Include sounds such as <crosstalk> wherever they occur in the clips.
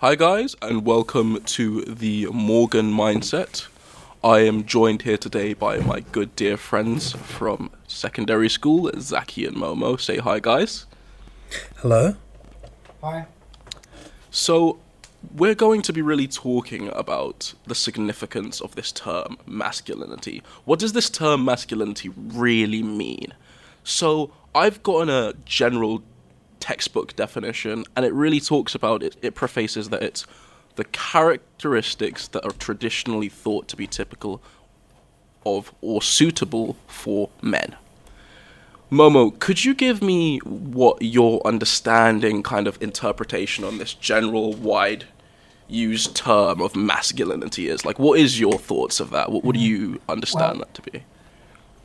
Hi, guys, and welcome to the Morgan Mindset. I am joined here today by my good dear friends from secondary school, Zaki and Momo. Say hi, guys. Hello. Hi. So, we're going to be really talking about the significance of this term, masculinity. What does this term masculinity really mean? So, I've gotten a general textbook definition, and it really talks about it. It prefaces that it's the characteristics that are traditionally thought to be typical of or suitable for men. Momo, could you give me what your understanding, kind of interpretation on this general, wide used term of masculinity is? Like, what is your thoughts of that? What, what do hmm. you understand Well- that to be?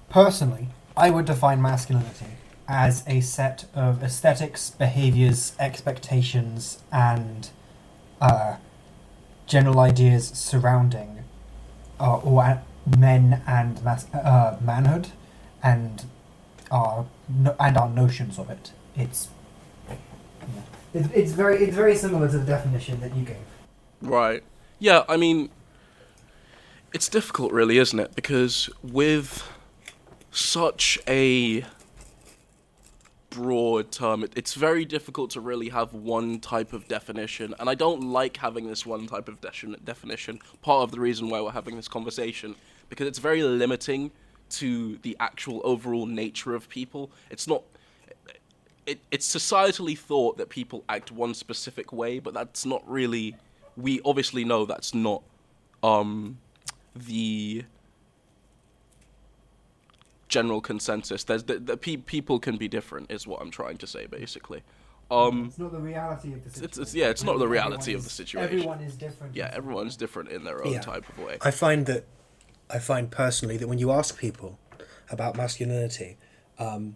Personally, I would define masculinity as a set of aesthetics, behaviors, expectations, and uh, general ideas surrounding uh, or men and mas- uh, manhood and our no- and our notions of it. It's it's, it's very it's very similar to the definition that you gave. Right. Yeah, I mean, it's difficult, really, isn't it? Because with such a broad term, it, it's very difficult to really have one type of definition. And I don't like having this one type of de- definition. Part of the reason why we're having this conversation, because it's very limiting to the actual overall nature of people. It's not. It, it's societally thought that people act one specific way, but that's not really. We obviously know that's not um, the general consensus. There's the, the pe- people can be different, is what I'm trying to say, basically. Um, it's not the reality of the situation. it's- yeah, it's not the Everyone reality of is- the situation. Everyone is different. yeah, everyone's different in their own Yeah. type of way. I find that I find personally that when you ask people about masculinity, um,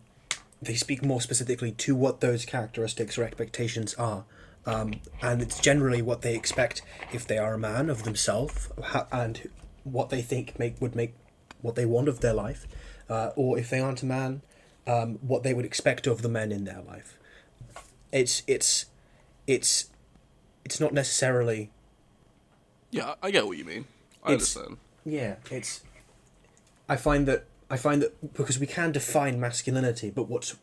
they speak more specifically to what those characteristics or expectations are. Um, and it's generally what they expect if they are a man of themselves and what they think make would make what they want of their life, uh, or if they aren't a man, um, what they would expect of the men in their life. It's it's it's it's not necessarily Yeah, I I get what you mean. I understand. Yeah, it's. I find that I find that because we can define masculinity, but what's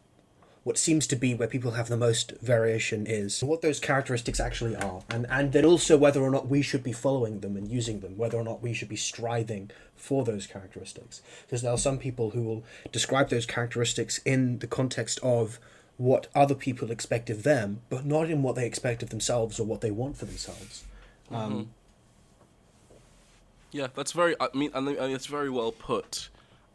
what seems to be where people have the most variation is what those characteristics actually are, and and then also whether or not we should be following them and using them, whether or not we should be striving for those characteristics. Because there are some people who will describe those characteristics in the context of what other people expect of them, but not in what they expect of themselves or what they want for themselves. Um, Yeah, that's very. I mean, I mean, it's very well put,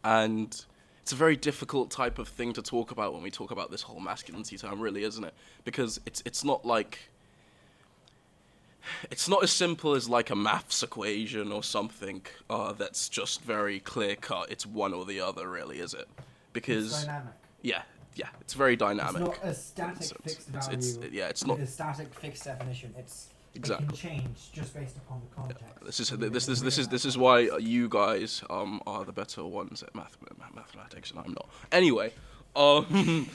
and it's a very difficult type of thing to talk about when we talk about this whole masculinity term, really, isn't it? Because it's it's not like it's not as simple as like a maths equation or something uh, that's just very clear cut. It's one or the other, really, is it? It's Because dynamic. yeah, yeah, it's very dynamic. It's not a static It's- fixed it's- value. it's- yeah, it's not- a static fixed definition. It's it Exactly. can change just based upon the context. This is and this the is this is this is why you guys um are the better ones at math, mathematics and I'm not. Anyway, um,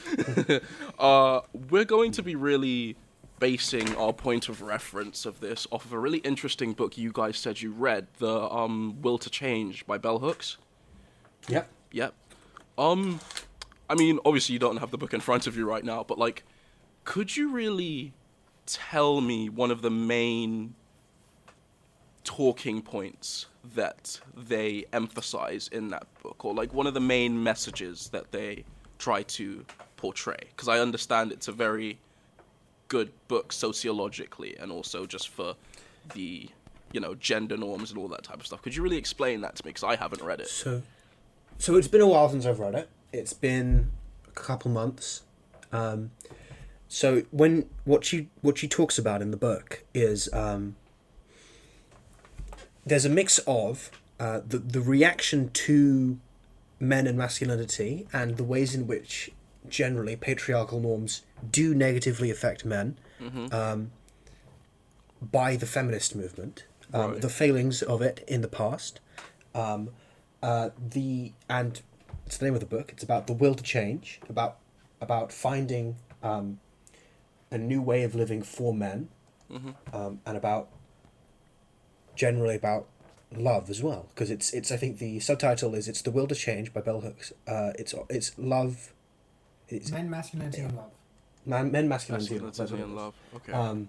<laughs> uh, we're going to be really basing our point of reference of this off of a really interesting book you guys said you read, the um Will to Change by Bell Hooks. Yep. Yep. Um, I mean, obviously you don't have the book in front of you right now, but like, could you really tell me one of the main talking points that they emphasize in that book, or like one of the main messages that they try to portray? Because I understand it's a very good book sociologically, and also just for the you know gender norms and all that type of stuff. Could you really explain that to me? Because I haven't read it. So, so it's been a while since I've read it. It's been a couple months. Um, so when what she what she talks about in the book is um, there's a mix of uh, the the reaction to men and masculinity and the ways in which generally patriarchal norms do negatively affect men um, by the feminist movement, um, Right. the failings of it in the past, um, uh, the and it's the name of the book. It's about the will to change, about about finding um, a new way of living for men, um, and about generally about love as well because it's it's I think the subtitle is it's the will to change by Bell Hooks. Uh, it's it's love. It's Men, masculinity, and love. man, men masculinity, Masculinity that's what and love. Okay. Um,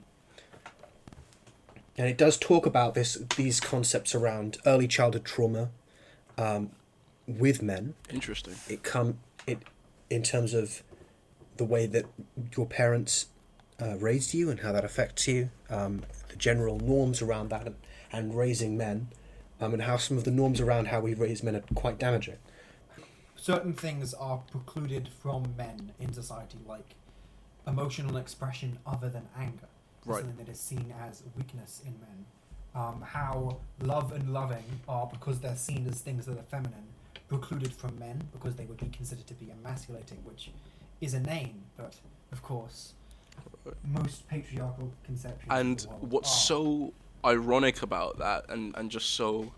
and it does talk about this these concepts around early childhood trauma um, with men. Interesting. It come it in terms of the way that your parents uh, raised you and how that affects you, um, the general norms around that, and, and raising men, um, and how some of the norms around how we raise men are quite damaging. certain things are precluded from men in society, like emotional expression other than anger. Right. Something that is seen as weakness in men. Um, how love and loving are, because they're seen as things that are feminine, precluded from men because they would be considered to be emasculating, which is inane, but of course, most patriarchal conceptions. of And the world what's are. so ironic about that, and, and just so,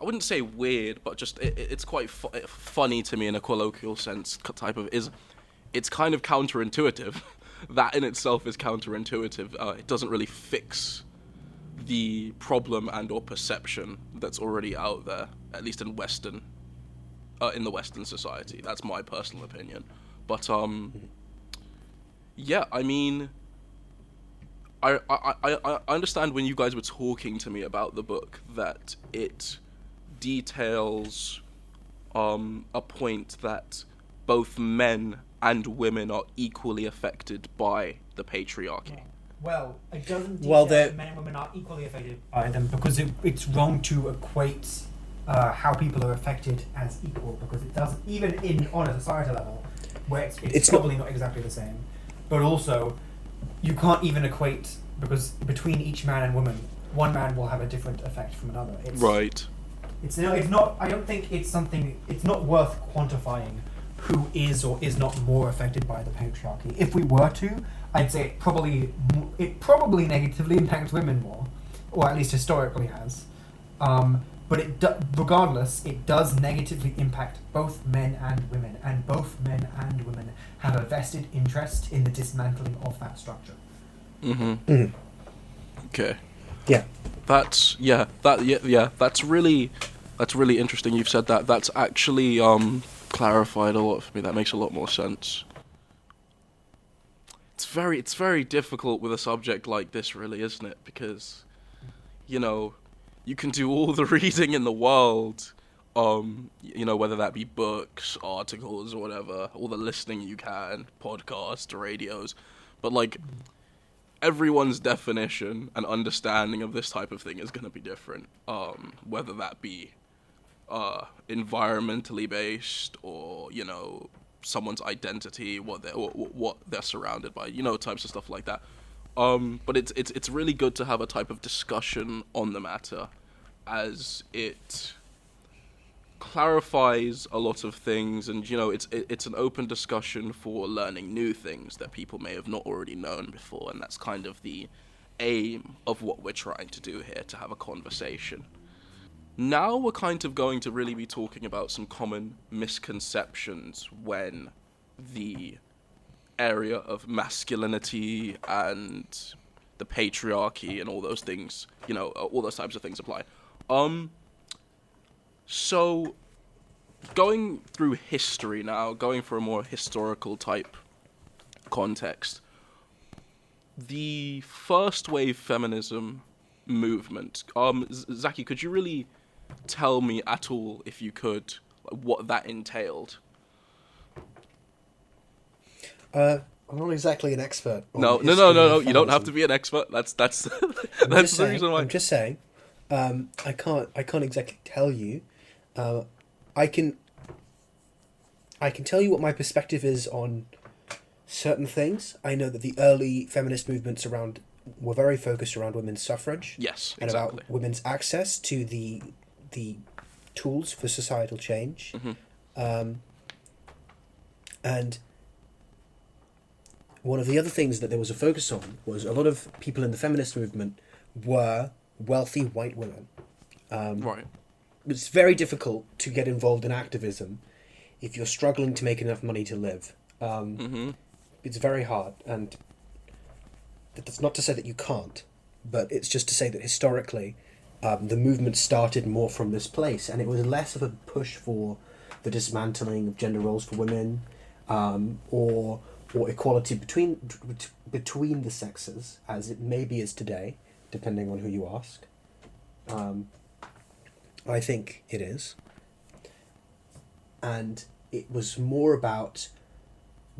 I wouldn't say weird, but just it, it- it's quite fu- funny to me in a colloquial sense, type of is, it's kind of counterintuitive. <laughs> that in itself is counterintuitive. Uh, it doesn't really fix the problem and or perception that's already out there, at least in Western, uh, in the Western society. That's my personal opinion. But um, yeah, I mean. I, I, I, I understand when you guys were talking to me about the book that it details um, a point that both men and women are equally affected by the patriarchy. Well, it doesn't Well, detail that men and women are equally affected by them because it, it's wrong to equate uh, how people are affected as equal because it doesn't even in on a societal level where it's, it's, It's not- probably not, exactly the same, but also you can't even equate because between each man and woman, one man will have a different effect from another. It's, Right. It's no, it's not. I don't think it's something. It's not worth quantifying who is or is not more affected by the patriarchy. If we were to, I'd say it probably it probably negatively impacts women more, or at least historically has. Um, but it do, regardless, it does negatively impact both men and women, and both men and women have a vested interest in the dismantling of that structure. Mm-hmm. Mhm. Okay. Yeah. That's yeah. That yeah yeah. That's really that's really interesting. You've said that. That's actually um clarified a lot for me. That makes a lot more sense. It's very it's very difficult with a subject like this, really, isn't it? Because you know you can do all the <laughs> reading in the world. Um, you know whether that be books, articles, or whatever, all the listening you can, podcasts, radios, but like everyone's definition and understanding of this type of thing is going to be different. Um, whether that be uh, environmentally based or you know someone's identity, what they what, what they're surrounded by, you know, types of stuff like that. Um, but it's it's it's really good to have a type of discussion on the matter, as it clarifies a lot of things and you know it's it, it's an open discussion for learning new things that people may have not already known before. And that's kind of the aim of what we're trying to do here to have a conversation. Now we're kind of going to really be talking about some common misconceptions when the area of masculinity and the patriarchy and all those things you know all those types of things apply um so, going through history now, going for a more historical type context, the first wave feminism movement. Um, Zaki, could you really tell me at all, if you could, what that entailed? Uh, I'm not exactly an expert. On No, no, no, no, no. You don't have to be an expert. That's that's <laughs> that's the reason why. I'm just saying. Um, I can't. I can't exactly tell you. Uh, I can. I can tell you what my perspective is on certain things. I know that the early feminist movements around were very focused around women's suffrage Yes, and exactly. about women's access to the the tools for societal change. Mhm. Um, and one of the other things that there was a focus on was a lot of people in the feminist movement were wealthy white women. Um, Right. It's very difficult to get involved in activism if you're struggling to make enough money to live. Um, Mm-hmm. it's very hard and that's not to say that you can't, but it's just to say that historically, um, the movement started more from this place, and it was less of a push for the dismantling of gender roles for women, um, or or equality between between the sexes, as it maybe is today, depending on who you ask. Um, I think it is. And it was more about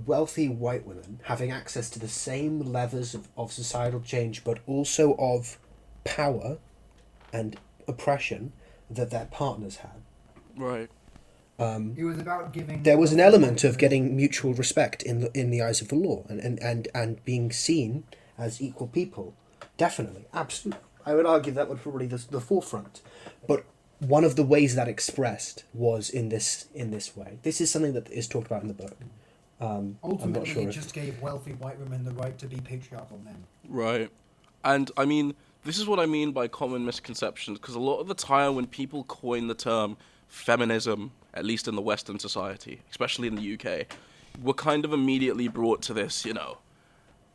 wealthy white women having access to the same levers of, of societal change, but also of power and oppression that their partners had. Right. It was about giving. There was an element of getting mutual respect in the in the eyes of the law and, and, and, and being seen as equal people. Definitely, absolutely. I would argue that was probably the, the forefront. But one of the ways that expressed was in this in this way. This is something that is talked about in the book. Um, I'm Ultimately, not sure. it if- just gave wealthy white women the right to be patriarchal men. Right. And I mean, this is what I mean by common misconceptions, because a lot of the time when people coin the term feminism, at least in the Western society, especially in the UK, we're kind of immediately brought to this, you know,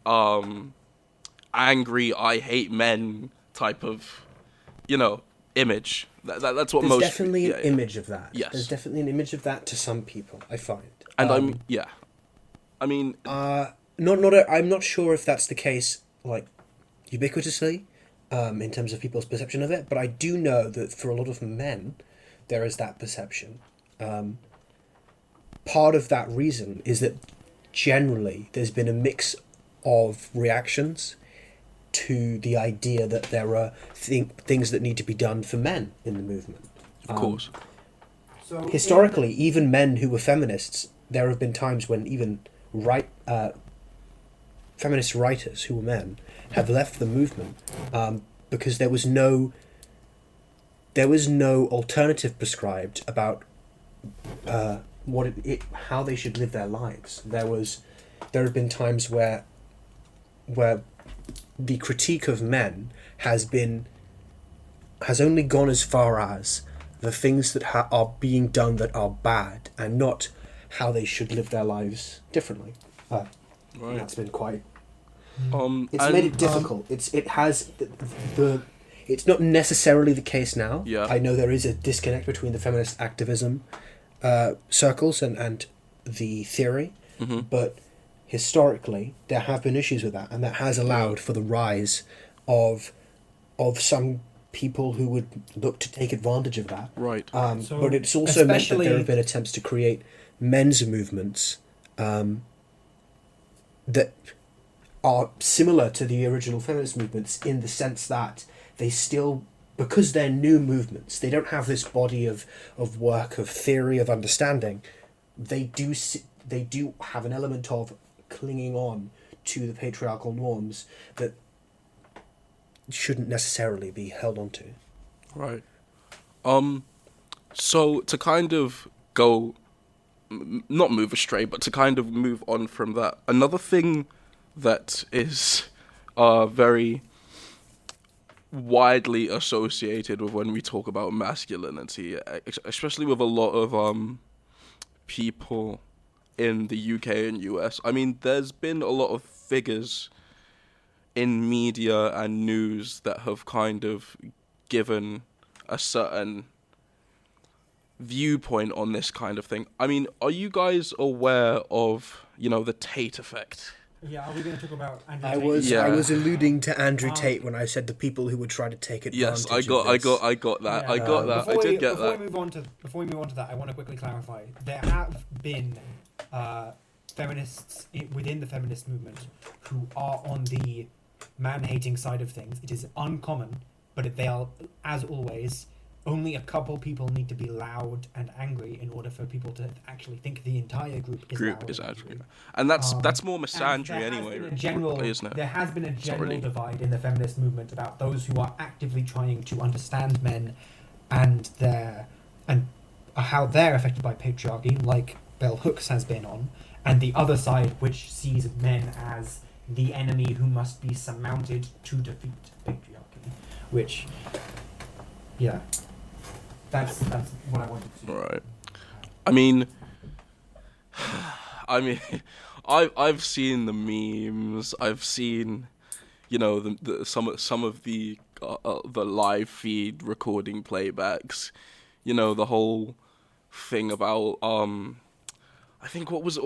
um, angry, I hate men type of, you know, image. That, that, that's what There's most. definitely yeah, an yeah. image of that. Yes. There's definitely an image of that to some people. I find. And Um, I'm, yeah. I mean, Uh, not not. I'm not sure if that's the case, like ubiquitously, um, in terms of people's perception of it. But I do know that for a lot of men, there is that perception. Um, part of that reason is that generally there's been a mix of reactions to the idea that there are th- things that need to be done for men in the movement. of course. So Historically, even men who were feminists, there have been times when even right uh, feminist writers who were men have left the movement um, because there was no there was no alternative prescribed about uh, what it, it how they should live their lives. There was there have been times where where the critique of men has been has only gone as far as the things that ha- are being done that are bad and not how they should live their lives differently. Uh, Right. That's been quite. Um, It's and- made it difficult. it's it has the, the. It's not necessarily the case now. Yeah. I know there is a disconnect between the feminist activism uh, circles and and the theory, Mhm. but historically there have been issues with that, and that has allowed for the rise of of some people who would look to take advantage of that. Right. Um, So, but it's also meant that there have been attempts to create men's movements um, that are similar to the original feminist movements in the sense that they still because they're new movements they don't have this body of, of work of theory of understanding they do they do have an element of clinging on to the patriarchal norms that shouldn't necessarily be held onto Right. Um, so to kind of go, m- not move astray, but to kind of move on from that, another thing that is uh, very widely associated with when we talk about masculinity, especially with a lot of um, people in the UK and US. I mean, there's been a lot of figures in media and news that have kind of given a certain viewpoint on this kind of thing. I mean, are you guys aware of, you know, the Tate effect? Yeah, are we going to talk about Andrew Tate? I was Yeah. I was alluding to Andrew Um, Tate when I said the people who would try to take advantage. Yes, I of got, I got, I got that. I got Um, that. I did we, get before that. We move on to, before we move on to that, I want to quickly clarify. There have been uh, feminists within the feminist movement who are on the man-hating side of things. It is uncommon, but they are, as always, only a couple people need to be loud and angry in order for people to actually think the entire group is Group is angry. and that's Um, that's more And misandry anyway, general, isn't it? There has been a general really- divide in the feminist movement about those who are actively trying to understand men and their and how they're affected by patriarchy, like Bell Hooks has been on, and the other side which sees men as the enemy who must be surmounted to defeat patriarchy. Which, yeah, that's that's what I wanted to. Right. I mean, <sighs> I mean, <laughs> I've I've seen the memes. I've seen, you know the, the some some of the uh, uh, the live feed recording playbacks, you know the whole thing about um, I think what was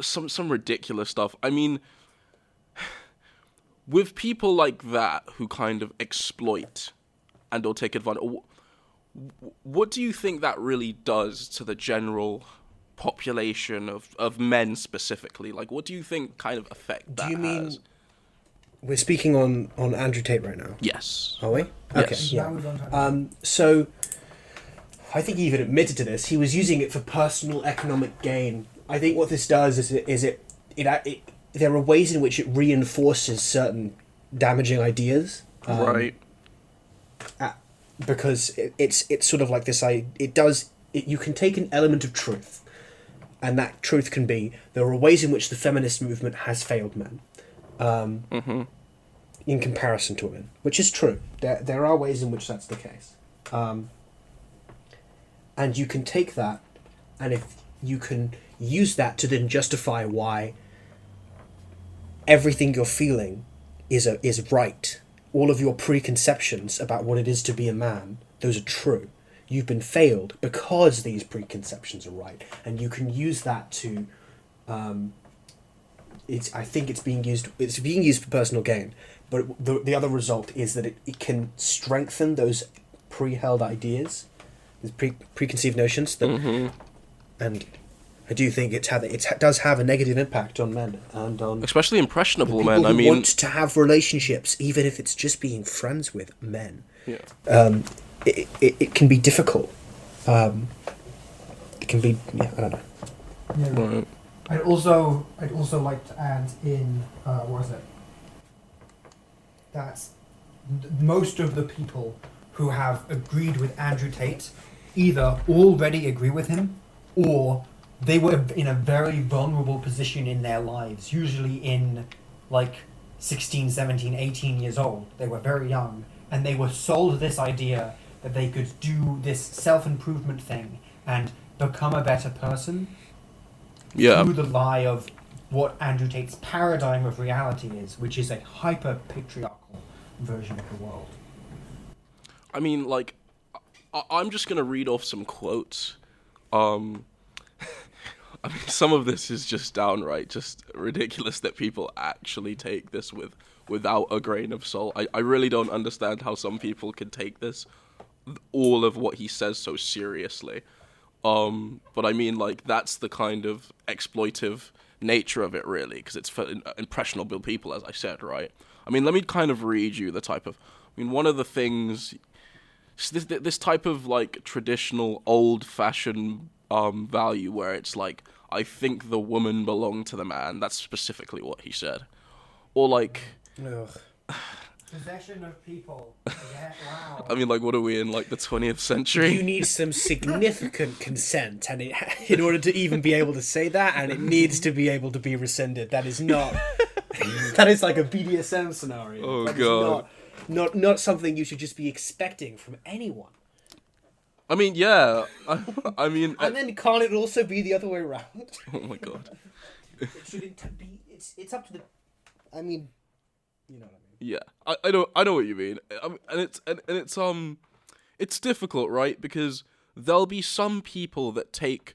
some some ridiculous stuff. I mean, <sighs> with people like that who kind of exploit and or take advantage. What do you think that really does to the general population of, of men specifically? Like, what do you think kind of effect that Do you mean has? we're speaking on on Andrew Tate right now? Yes. Are we? Yes. Now we're going to- Um, so, I think he even admitted to this. He was using it for personal economic gain. I think what this does is it, is it, it, it there are ways in which it reinforces certain damaging ideas. um, right. uh, because it, it's it's sort of like this. I it does it, you can take an element of truth, and that truth can be there are ways in which the feminist movement has failed men, um, in comparison to women, which is true. There there are ways in which that's the case, um, and you can take that, and if you can use that to then justify why everything you're feeling is a, is right. All of your preconceptions about what it is to be a man, those are true. You've been failed because these preconceptions are right, and you can use that to. Um, it's. I think it's being used. It's being used for personal gain, but the the other result is that it, it can strengthen those pre-held ideas, those pre preconceived notions that, and I do think it's had it does have a negative impact on men and on Especially impressionable men. who I mean, want to have relationships, even if it's just being friends with men. yeah. Um, it, it, it can be difficult. Um, it can be, yeah, I don't know. Yeah. Right. I'd also I'd also like to add in uh, what is it? That most of the people who have agreed with Andrew Tate either already agree with him or they were in a very vulnerable position in their lives, usually in like 16, 17, 18 years old. They were very young and they were sold this idea that they could do this self improvement thing and become a better person Yeah. through the lie of what Andrew Tate's paradigm of reality is, which is a hyper patriarchal version of the world. I mean, like, I'm just gonna read off some quotes. Um, <laughs> I mean, some of this is just downright just ridiculous that people actually take this with without a grain of salt. I, I really don't understand how some people can take this all of what he says so seriously. Um, but I mean, like, that's the kind of exploitive nature of it, really, because it's for impressionable people, as I said, right? I mean, let me kind of read you the type of. I mean, one of the things. S- This, this type of like traditional old fashioned um, value where it's like, I think the woman belonged to the man. That's specifically what he said. Or like, <sighs> Possession of people. Yeah, wow. I mean, like, what are we in like the 20th century? You need some significant consent, and it, <laughs> in order to even be able to say that, and it needs to be able to be rescinded. That is not. <laughs> <laughs> that is like a BDSM scenario. Oh, That is God. Not, not not something you should just be expecting from anyone. I mean, yeah. I, <laughs> I mean, And then can't it also be the other way around? <laughs> oh my god. it shouldn't be. It's it's up to the. I mean, you know what I mean. Yeah, I, I know I know what you mean, I mean, and it's and, and it's um, it's difficult, right? Because there'll be some people that take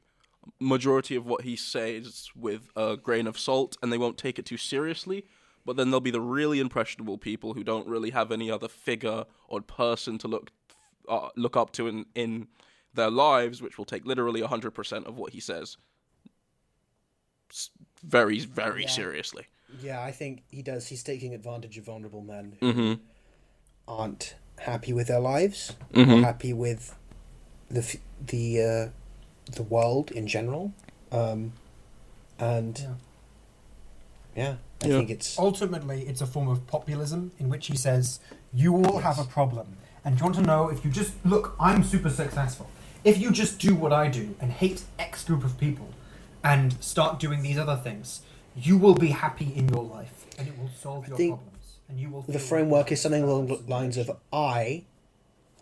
majority of what he says with a grain of salt, and they won't take it too seriously. But then there'll be the really impressionable people who don't really have any other figure or person to look uh, look up to in in their lives, which will take literally hundred percent of what he says very very Yeah. seriously. Yeah, I think he does. He's taking advantage of vulnerable men who Mm-hmm. aren't happy with their lives, Mhm. happy with the the uh, the world in general, um, and Yeah. yeah, I Yeah. think it's Ultimately, it's a form of populism in which he says, You all have a problem. And you want to know if you just look, I'm super successful. If you just do what I do and hate X group of people and start doing these other things, you will be happy in your life and it will solve your think problems. And you will the framework is something along the lines of I,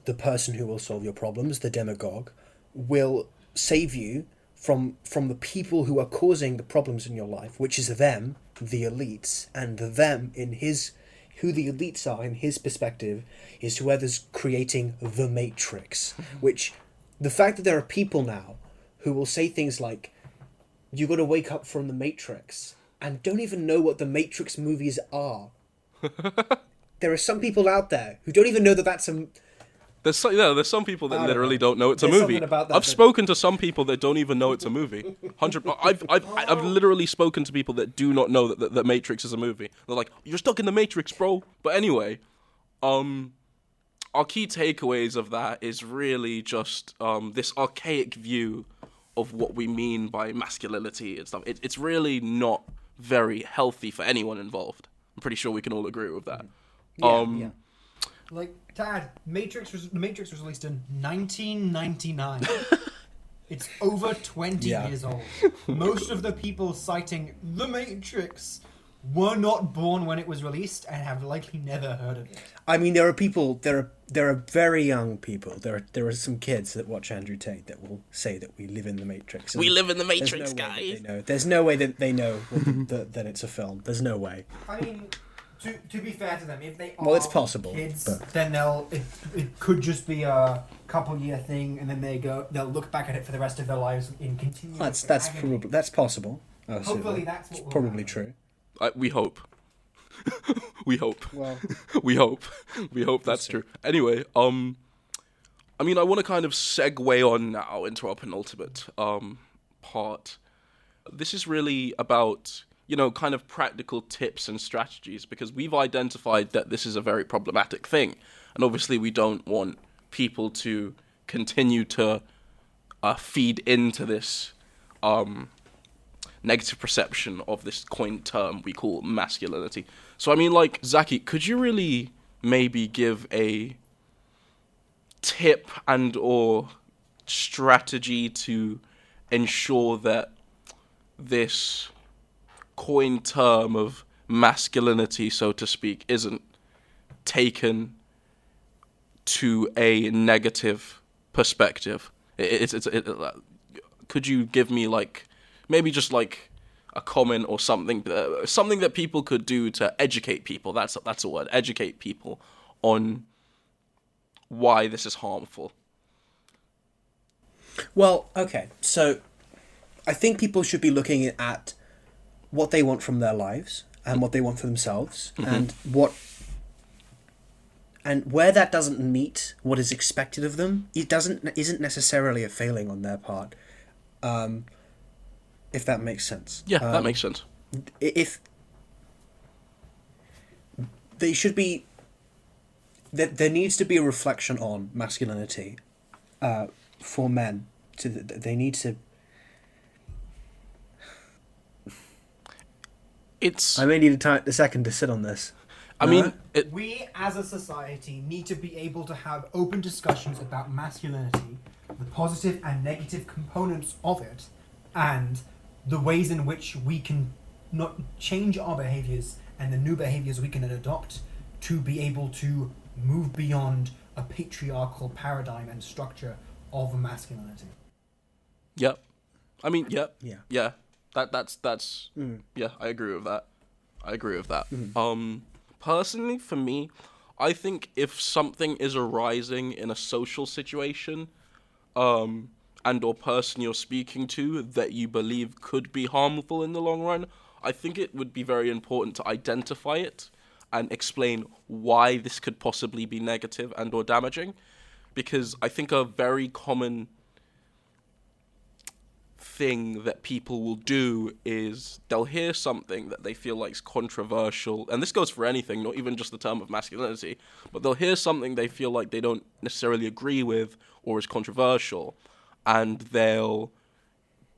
the person who will solve your problems, the demagogue, will save you from from the people who are causing the problems in your life, which is them, the elites, and the them in his who the elites are in his perspective is whoever's creating the matrix. Mm-hmm. Which the fact that there are people now who will say things like you got to wake up from the matrix and don't even know what the matrix movies are. <laughs> There are some people out there who don't even know that that's a There's some, yeah, there's some people I that don't literally know. don't know it's a movie. I've that- spoken to some people that don't even know it's a movie. Hundred. I've, I've I've literally spoken to people that do not know that, that that Matrix is a movie. They're like, "You're stuck in the Matrix, bro." But anyway, um, our key takeaways of that is really just um this archaic view of what we mean by masculinity and stuff. It, it's really not very healthy for anyone involved. I'm pretty sure we can all agree with that. um, yeah. Like, Dad, Matrix was the Matrix was released in 1999. <laughs> it's over 20 Yeah. years old. Most of the people citing the Matrix were not born when it was released and have likely never heard of it. I mean, there are people. There are there are very young people. There are there are some kids that watch Andrew Tate that will say that we live in the Matrix. We live in the there's Matrix, no guys. they know. There's no way that they know what- that, that it's a film. There's no way. I mean, to, to be fair to them, if they are Well, it's possible, kids, but- then they'll it, it could just be a couple year thing, and then they go they'll look back at it for the rest of their lives in continuous. That's that's agony. probably that's possible. Hopefully that's what It's will probably happen. true. I, we hope. <laughs> we hope. Well, <laughs> we hope. <laughs> We hope that's see. true. Anyway, um, I mean, I want to kind of segue on now into our penultimate um part. This is really about you know kind of practical tips and strategies because we've identified that this is a very problematic thing, and obviously we don't want people to continue to uh, feed into this um negative perception of this coined term we call masculinity. So I mean, like Zaki, could you really maybe give a tip and or strategy to ensure that this coined term of masculinity, so to speak, isn't taken to a negative perspective? It, it, uh, could you give me like maybe just like a comment or something uh, something that people could do to educate people that's that's a word educate people on why this is harmful well, okay. So, I think people should be looking at what they want from their lives and what they want for themselves, and what and where that doesn't meet what is expected of them, it doesn't isn't necessarily a failing on their part. Um, if that makes sense. yeah that Um, makes sense if they should be there, there needs to be a reflection on masculinity uh, for men to they need to it's i may need a, time, a second to sit on this i No? mean it, We as a society need to be able to have open discussions about masculinity, the positive and negative components of it, and the ways in which we can not change our behaviors and the new behaviors we can adopt to be able to move beyond a patriarchal paradigm and structure of masculinity. yep i mean yep Yeah. yeah that that's that's yeah i agree with that. I agree with that. Um personally for me i think if something is arising in a social situation um and or person you're speaking to that you believe could be harmful in the long run i think it would be very important to identify it and explain why this could possibly be negative and or damaging because i think a very common thing that people will do is they'll hear something that they feel like is controversial, and this goes for anything, not even just the term of masculinity, but they'll hear something they feel like they don't necessarily agree with or is controversial, and they'll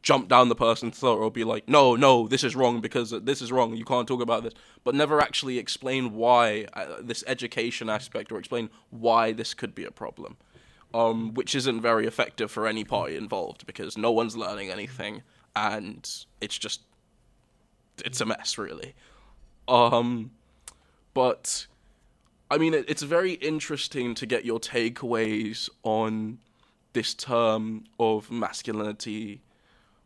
jump down the person's throat or be like, no, no, this is wrong because this is wrong, you can't talk about this, but never actually explain why uh, this education aspect or explain why this could be a problem um, which isn't very effective for any party involved because no one's learning anything and it's just it's a mess really. Um but i mean it, it's very interesting to get your takeaways on this term of masculinity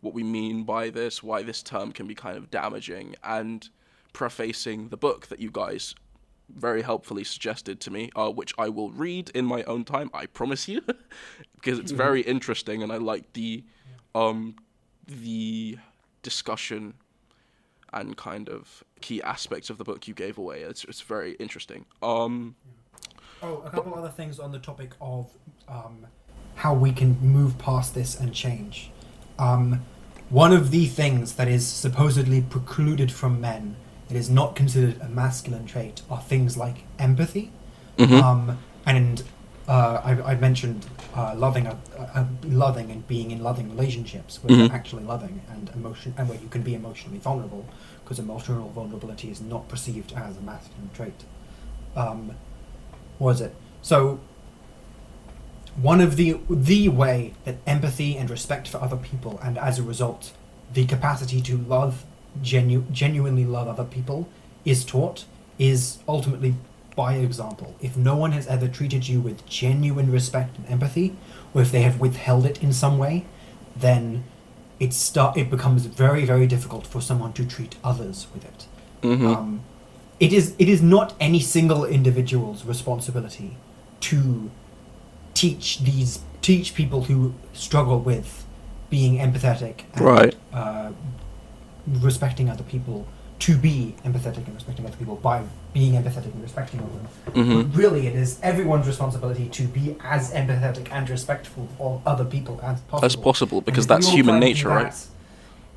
what we mean by this why this term can be kind of damaging and prefacing the book that you guys very helpfully suggested to me, uh, which I will read in my own time. I promise you, <laughs> because it's very interesting, and I like the um, the discussion and kind of key aspects of the book you gave away. It's it's very interesting. Um, Oh, a couple other things on the topic of um, how we can move past this and change. Um, one of the things that is supposedly precluded from men, it is not considered a masculine trait, are things like empathy. mhm. Um, and uh, I, I mentioned uh, loving, a, a, loving and being in loving relationships where Mhm. you're actually loving and emotion, and where you can be emotionally vulnerable, because emotional vulnerability is not perceived as a masculine trait. Um, was it? So one of the the way that empathy and respect for other people, and as a result, the capacity to love genu- genuinely love other people, is taught, is ultimately by example. If no one has ever treated you with genuine respect and empathy, or if they have withheld it in some way, then it start it becomes very very difficult for someone to treat others with it. Mhm. Um, it is it is not any single individual's responsibility to teach these teach people who struggle with being empathetic and Right. uh, respecting other people to be empathetic and respecting other people by being empathetic and respecting them. Mhm. But really, it is everyone's responsibility to be as empathetic and respectful of other people as possible. As possible, because that's human try to do nature, right?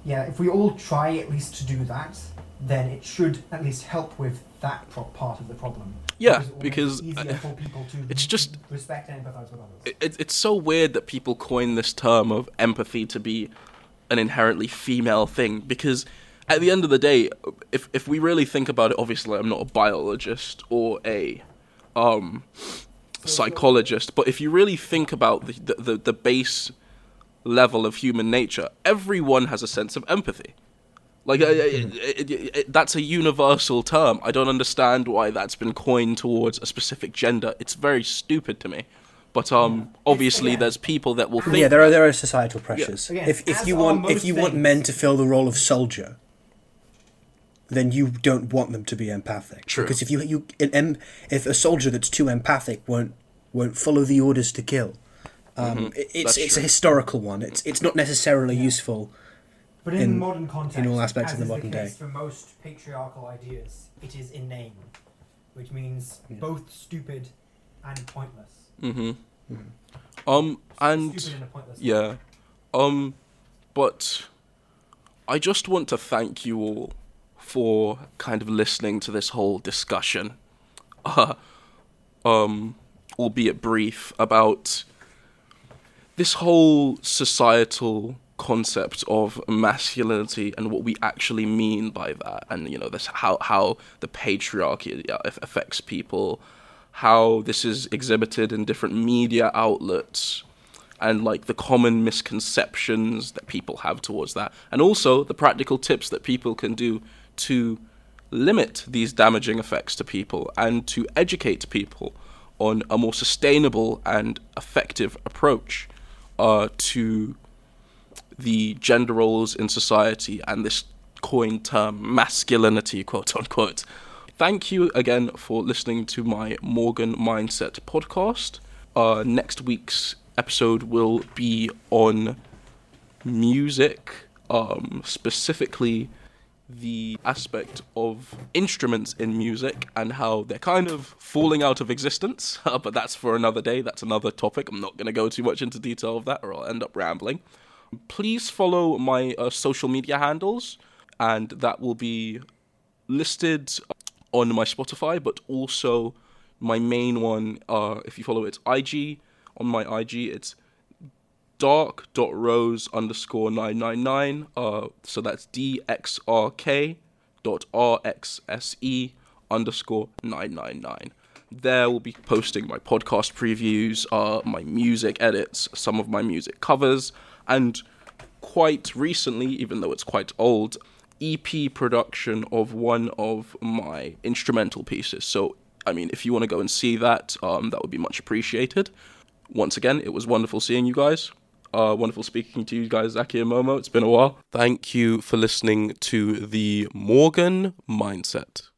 Yeah, if we all try at least to do that, then it should at least help with that pro- part of the problem. Yeah, make it because, easier uh, for people to it's just- respect and empathize with others. it- it's so weird that people coin this term of empathy to be an inherently female thing because at the end of the day if if we really think about it obviously I'm not a biologist or a um psychologist but if you really think about the the, the, the base level of human nature everyone has a sense of empathy like it, it, it, it, that's a universal term. I don't understand why that's been coined towards a specific gender. It's very stupid to me. But um, obviously, again- there's people that will think. yeah, there are there are societal pressures. Again, if if as you want if most you want men to fill the role of soldier, then you don't want them to be empathic. True. Because if you you em, if a soldier that's too empathic won't won't follow the orders to kill, um, it's Mm-hmm. That's it's true. a historical one. It's it's not necessarily useful. But in, in- modern context, in all aspects as of the is modern case day. for most patriarchal ideas, it is inane, which means Yeah. both stupid and pointless. Hmm Um, and stupid in a pointless way. yeah, um, but I just want to thank you all for kind of listening to this whole discussion, uh, um, albeit brief, about this whole societal concept of masculinity and what we actually mean by that and you know this how how the patriarchy affects people how this is exhibited in different media outlets and like the common misconceptions that people have towards that and also the practical tips that people can do to limit these damaging effects to people and to educate people on a more sustainable and effective approach uh, to the gender roles in society and this coined term masculinity, quote unquote. Thank you again for listening to my Morgan Mindset podcast. Uh, next week's episode will be on music, um, specifically the aspect of instruments in music and how they're kind of falling out of existence. <laughs> but that's for another day. That's another topic. I'm not going to go too much into detail of that or I'll end up rambling. Please follow my uh, social media handles, and that will be listed on my Spotify, but also my main one. Uh, if you follow it, IG on my IG, it's dark.rose underscore 999. Uh, so that's dxrk dot rxse underscore 999. There we'll be posting my podcast previews, uh, my music edits, some of my music covers, and quite recently, even though it's quite old, EP production of one of my instrumental pieces. So, I mean, if you want to go and see that, um, that would be much appreciated. Once again, it was wonderful seeing you guys. Uh, wonderful speaking to you guys, Zaki and Momo. It's been a while. Thank you for listening to the Morgan Mindset.